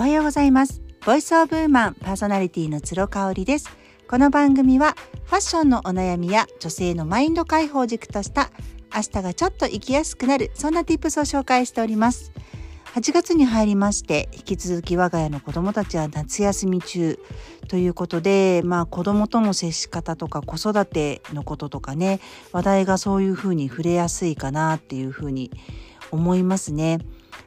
おはようございます。ボイスオブウーマンパーソナリティの鶴香織です。この番組はファッションのお悩みや女性のマインド解放軸とした明日がちょっと生きやすくなるそんな tips を紹介しております。8月に入りまして引き続き我が家の子供たちは夏休み中ということでまあ子供との接し方とか子育てのこととかね話題がそういうふうに触れやすいかなっていうふうに思いますね。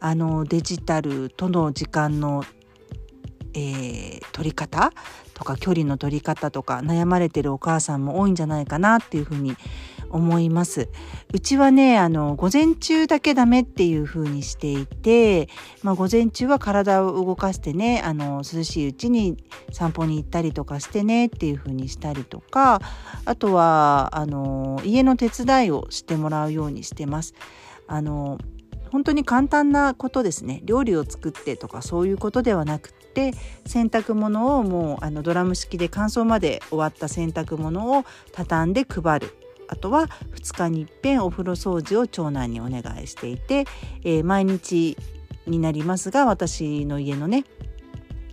あのデジタルとの時間の、えー、取り方とか距離の取り方とか悩まれてるお母さんも多いんじゃないかなっていうふうに思います。うちはね、あの、午前中だけダメっていう風にしていて、まあ、午前中は体を動かしてね、あの、涼しいうちに散歩に行ったりとかしてねっていう風にしたりとか、あとは、あの、家の手伝いをしてもらうようにしてます。あの、本当に簡単なことですね。料理を作ってとかそういうことではなくって洗濯物をもうあのドラム式で乾燥まで終わった洗濯物を畳んで配る。あとは2日にいっぺんお風呂掃除を長男にお願いしていて、えー、毎日になりますが私の家のね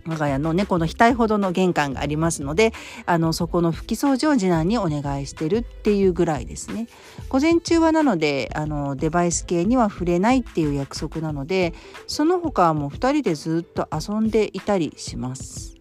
我が家の猫の額ほどの玄関がありますのであのそこの拭き掃除を次男にお願いしてるっていうぐらいですね。午前中はなのであのデバイス系には触れないっていう約束なのでその他はもう2人でずっと遊んでいたりします。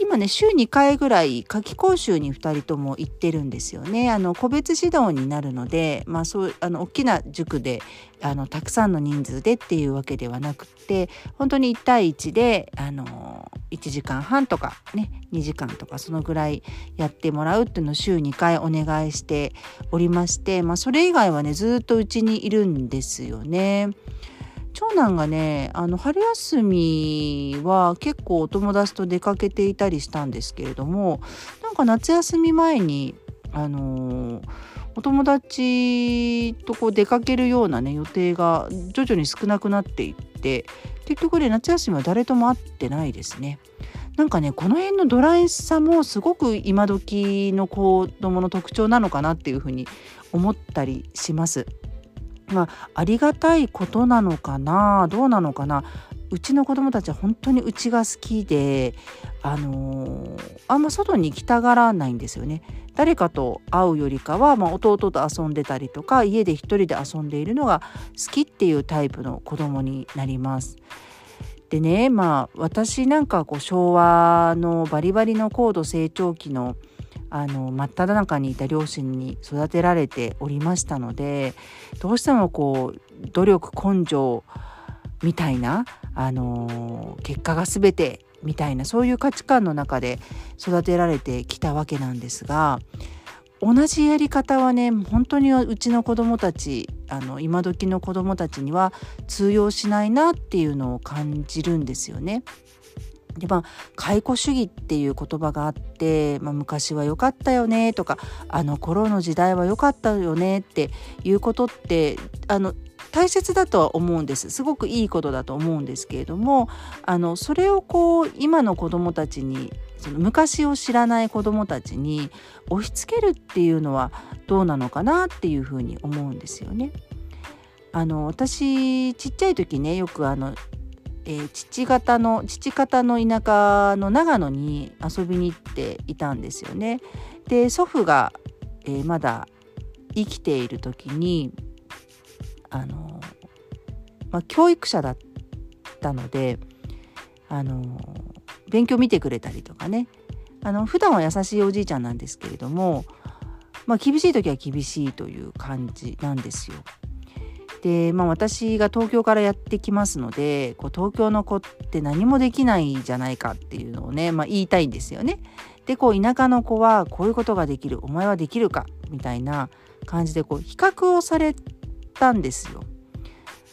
今ね週2回ぐらい夏季講習に2人とも行ってるんですよね。あの個別指導になるので、まあ、そうあの大きな塾であのたくさんの人数でっていうわけではなくて本当に1対1であの1時間半とかね2時間とかそのぐらいやってもらうっていうのを週2回お願いしておりまして、まあ、それ以外はねずっとうちにいるんですよね。長男がねあの春休みは結構お友達と出かけていたりしたんですけれどもなんか夏休み前にあのお友達とこう出かけるようなね予定が徐々に少なくなっていって結局ね夏休みは誰とも会ってないですね。なんかねこの辺のドライさもすごく今時の子供の特徴なのかなっていうふうに思ったりします。まあ、ありがたいことなのかな？どうなのかな？うちの子供たちは本当にうちが好きであのー、あんま外に行きたがらないんですよね。誰かと会うよりかは、まあ、弟と遊んでたりとか家で一人で遊んでいるのが好きっていうタイプの子供になります。でねまあ私なんかこう昭和のバリバリの高度成長期のあの真っ只中にいた両親に育てられておりましたのでどうしてもこう努力根性みたいな、あの結果が全てみたいなそういう価値観の中で育てられてきたわけなんですが同じやり方はね本当にうちの子どもたちあの今時の子どもたちには通用しないなっていうのを感じるんですよね。でまあ解雇主義っていう言葉があって、まあ、昔は良かったよねとかあの頃の時代は良かったよねっていうことってあの大切だとは思うんですすごくいいことだと思うんですけれどもあのそれをこう今の子どもたちにその昔を知らない子どもたちに押し付けるっていうのはどうなのかなっていうふうに思うんですよね。あの私ちっちゃい時ねよくあのえー、父方の父方の田舎の長野に遊びに行っていたんですよね。で祖父が、えー、まだ生きている時にあの、まあ、教育者だったのであの勉強見てくれたりとかねあの普段は優しいおじいちゃんなんですけれども、まあ、厳しい時は厳しいという感じなんですよ。で、まあ、私が東京からやってきますのでこう東京の子って何もできないじゃないかっていうのをね、まあ、言いたいんですよね。でこう田舎の子はこういうことができるお前はできるかみたいな感じでこう比較をされたんですよ。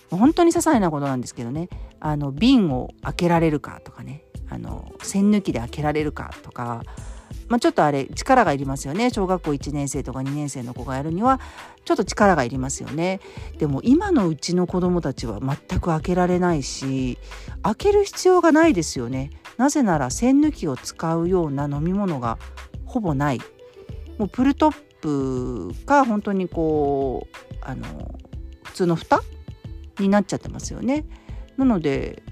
本当に些細なことなんですけどねあの瓶を開けられるかとかねあの栓抜きで開けられるかとかまあ、ちょっとあれ力がいりますよね。小学校1年生とか2年生の子がやるにはちょっと力がいりますよね。でも今のうちの子どもたちは全く開けられないし開ける必要がないですよね。なぜなら栓抜きを使うような飲み物がほぼない。もうプルトップか本当にこうあの普通の蓋になっちゃってますよね。なので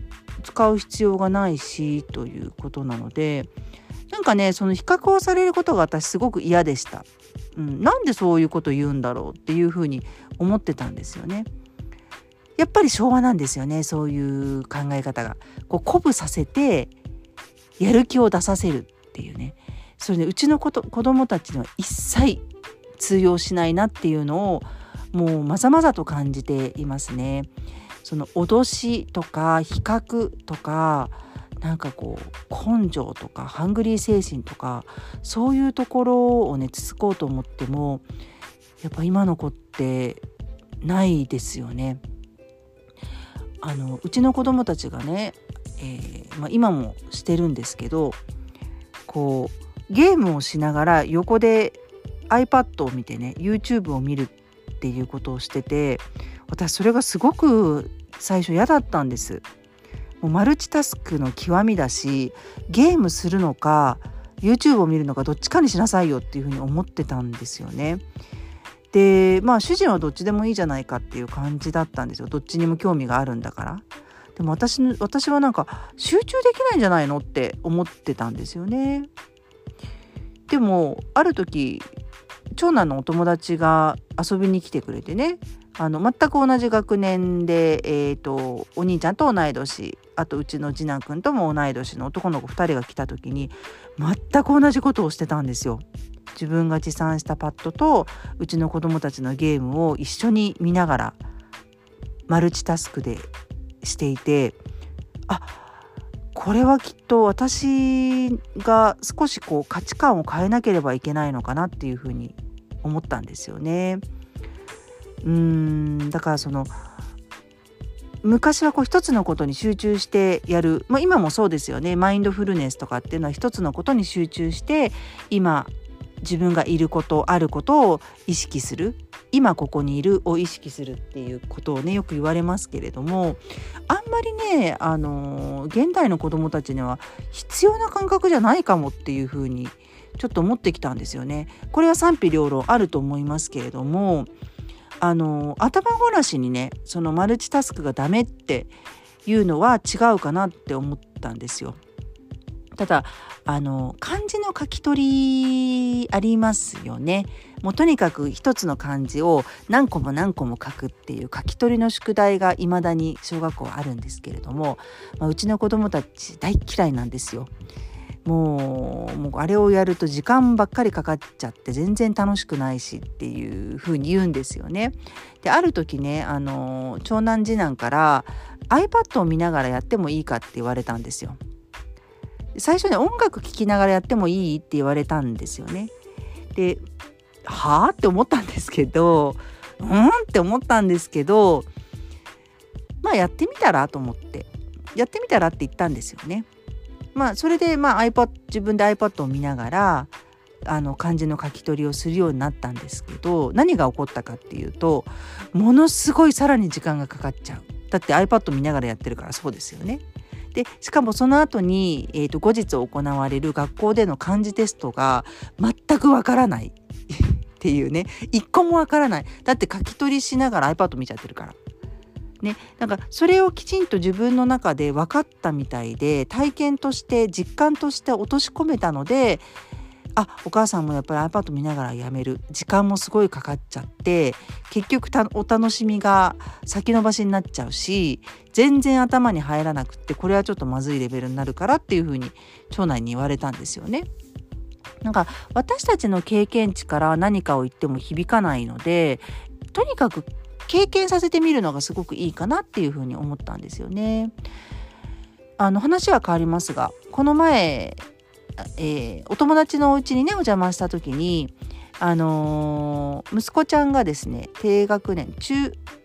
使う必要がないしということなのでなんかねその比較をされることが私すごく嫌でした。うん、なんでそういうこと言うんだろうっていうふうに思ってたんですよね。やっぱり昭和なんですよねそういう考え方が。こう鼓舞させてやる気を出させるっていうねそれねうちの子と子供たちには一切通用しないなっていうのをもうまざまざと感じていますね。その脅しとか比較とかなんかこう根性とかハングリー精神とかそういうところをねつつこうと思ってもやっぱ今の子ってないですよね。あのうちの子供たちがね、えー、まあ、今もしてるんですけどこうゲームをしながら横で iPad を見てね YouTube を見るっていうことをしてて私それがすごく最初嫌だったんですもうマルチタスクの極みだしゲームするのか YouTube を見るのかどっちかにしなさいよっていうふうに思ってたんですよね。でまあ主人はどっちでもいいじゃないかっていう感じだったんですよどっちにも興味があるんだから。でも私私はなんか集中できないんじゃないのって思ってたんですよね。でもある時長男のお友達が遊びに来てくれてねあの全く同じ学年で、えーと、お兄ちゃんと同い年あとうちの次男くんとも同い年の男の子2人が来た時に全く同じことをしてたんですよ。自分が持参したパッドとうちの子供たちのゲームを一緒に見ながらマルチタスクでしていてあこれはきっと私が少しこう価値観を変えなければいけないのかなっていうふうに思ったんですよね。うんだからその昔はこう一つのことに集中してやる、まあ、今もそうですよね。マインドフルネスとかっていうのは一つのことに集中して今自分がいることあることを意識する。今ここにいるを意識するっていうことをねよく言われますけれどもあんまりねあの現代の子どもたちには必要な感覚じゃないかもっていうふうにちょっと思ってきたんですよね。これは賛否両論あると思いますけれどもあの頭ごなしにねそのマルチタスクがダメっていうのは違うかなって思ったんですよ。ただあの漢字の書き取りありますよね。もうとにかく一つの漢字を何個も何個も書くっていう書き取りの宿題が未だに小学校あるんですけれども、まあ、うちの子どもたち大嫌いなんですよ。もうもうあれをやると時間ばっかりかかっちゃって全然楽しくないしっていうふうに言うんですよね。である時ねあの長男次男から iPad を見ながらやってもいいかって言われたんですよ。最初ね音楽聴きながらやってもいいって言われたんですよね。ではあって思ったんですけどうんって思ったんですけどまあやってみたらと思ってやってみたらって言ったんですよね。まあそれでまあ iPad 自分で iPad を見ながらあの漢字の書き取りをするようになったんですけど何が起こったかっていうとものすごいさらに時間がかかっちゃうだって iPad 見ながらやってるからそうですよね。でしかもその後に、えーと、後日行われる学校での漢字テストが全くわからないっていうね一個もわからないだって書き取りしながら iPad 見ちゃってるから。ね、なんかそれをきちんと自分の中で分かったみたいで体験として実感として落とし込めたのであお母さんもやっぱり iPad 見ながらやめる時間もすごいかかっちゃって結局お楽しみが先延ばしになっちゃうし全然頭に入らなくってこれはちょっとまずいレベルになるからっていうふうに町内に言われたんですよね。なんか私たちの経験値から何かを言っても響かないのでとにかく経験させてみるのがすごくいいかなっていうふうに思ったんですよね。あの話は変わりますがこの前えー、お友達のお家にねお邪魔した時にあのー、息子ちゃんがですね低学年中、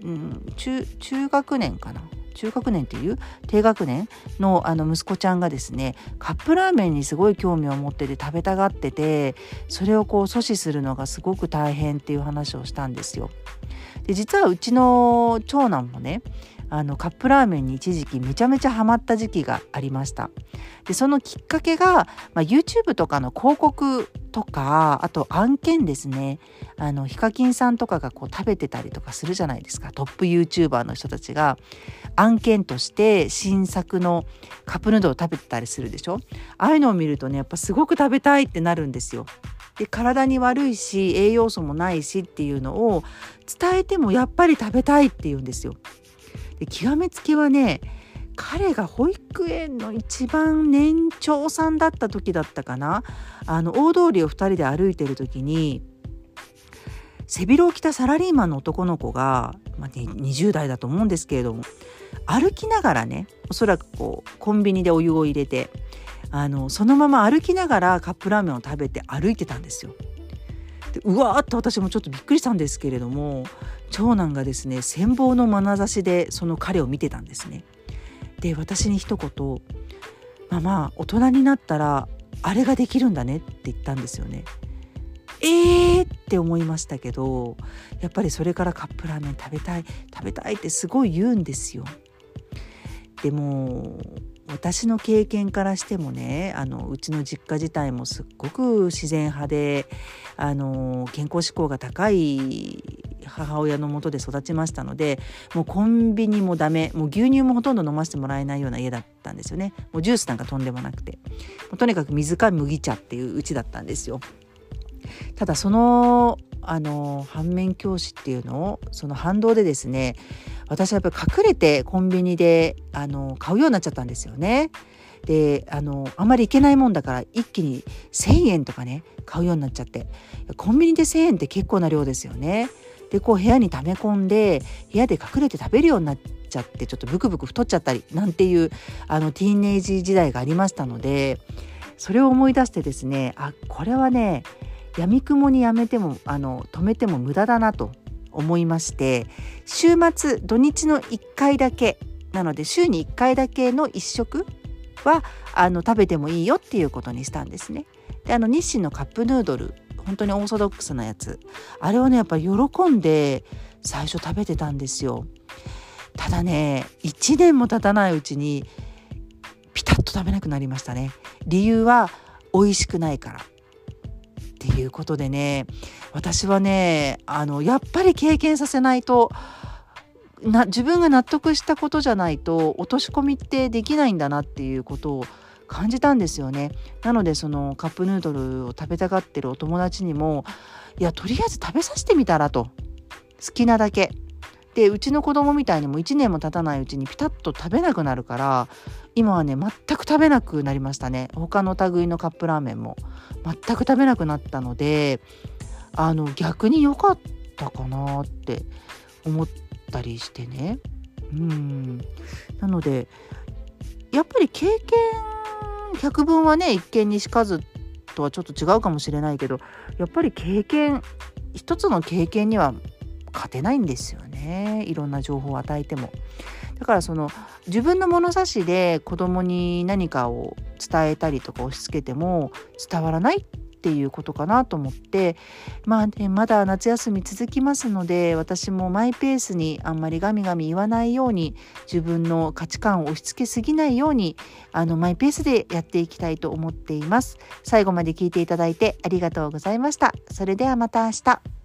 うん、中中学年かな中学年っていう低学年のあの息子ちゃんがですねカップラーメンにすごい興味を持ってて食べたがっててそれをこう阻止するのがすごく大変っていう話をしたんですよ。で実はうちの長男もねあのカップラーメンに一時期めちゃめちゃハマった時期がありましたでそのきっかけが、まあ、YouTube とかの広告とかあと案件ですねあのヒカキンさんとかがこう食べてたりとかするじゃないですかトップ YouTuber の人たちが案件として新作のカップヌードルを食べてたりするでしょああいうのを見るとねやっぱすごく食べたいってなるんですよ。で体に悪いし栄養素もないしっていうのを伝えてもやっぱり食べたいって言うんですよ。で極めつきはね彼が保育園の一番年長さんだった時だったかな？あの大通りを2人で歩いてる時に背広を着たサラリーマンの男の子が、まあね、20代だと思うんですけれども歩きながらねおそらくこうコンビニでお湯を入れてあのそのまま歩きながらカップラーメンを食べて歩いてたんですよ。でうわーっと私もちょっとびっくりしたんですけれども長男がですね羨望の眼差しでその彼を見てたんですね。で私に一言「ママ大人になったらあれができるんだね」って言ったんですよね。えーって思いましたけどやっぱりそれからカップラーメン食べたい食べたいってすごい言うんですよ。でも私の経験からしてもねあのうちの実家自体もすっごく自然派であの健康志向が高い母親のもとで育ちましたのでもうコンビニもダメもう牛乳もほとんど飲ませてもらえないような家だったんですよねもうジュースなんかとんでもなくてもうとにかく水か麦茶っていううちだったんですよ。ただそのあの反面教師っていうのをその反動でですね私はやっぱり隠れてコンビニであの買うようになっちゃったんですよね。であのあんまり行けないもんだから一気に1,000円とかね買うようになっちゃってコンビニで1,000円って結構な量ですよね。でこう部屋に溜め込んで部屋で隠れて食べるようになっちゃってちょっとブクブク太っちゃったりなんていうあのティーンエイジ時代がありましたのでそれを思い出してですねあこれはねやみくもにやめてもあの止めても無駄だなと思いまして週末土日の1回だけなので週に1回だけの1食はあの食べてもいいよっていうことにしたんですね。であの日清のカップヌードル本当にオーソドックスなやつあれをねやっぱ喜んで最初食べてたんですよ。ただね1年も経たないうちにピタッと食べなくなりましたね。理由は美味しくないからっていうことでね私はねあのやっぱり経験させないとな自分が納得したことじゃないと落とし込みってできないんだなっていうことを感じたんですよね。なのでそのカップヌードルを食べたがってるお友達にもいやとりあえず食べさせてみたらと好きなだけ。でうちの子供みたいにも1年も経たないうちにピタッと食べなくなるから今はね全く食べなくなりましたね。他の類のカップラーメンも。全く食べなくなったのであの逆に良かったかなって思ったりしてね。うん。なのでやっぱり経験百聞はね一見にしかずとはちょっと違うかもしれないけどやっぱり経験一つの経験には勝てないんですよね。いろんな情報を与えても。だからその自分の物差しで子供に何かを伝えたりとか押し付けても伝わらないっていうことかなと思ってまあねまだ夏休み続きますので私もマイペースにあんまりガミガミ言わないように自分の価値観を押し付けすぎないようにあのマイペースでやっていきたいと思っています。最後まで聞いていただいてありがとうございました。それではまた明日。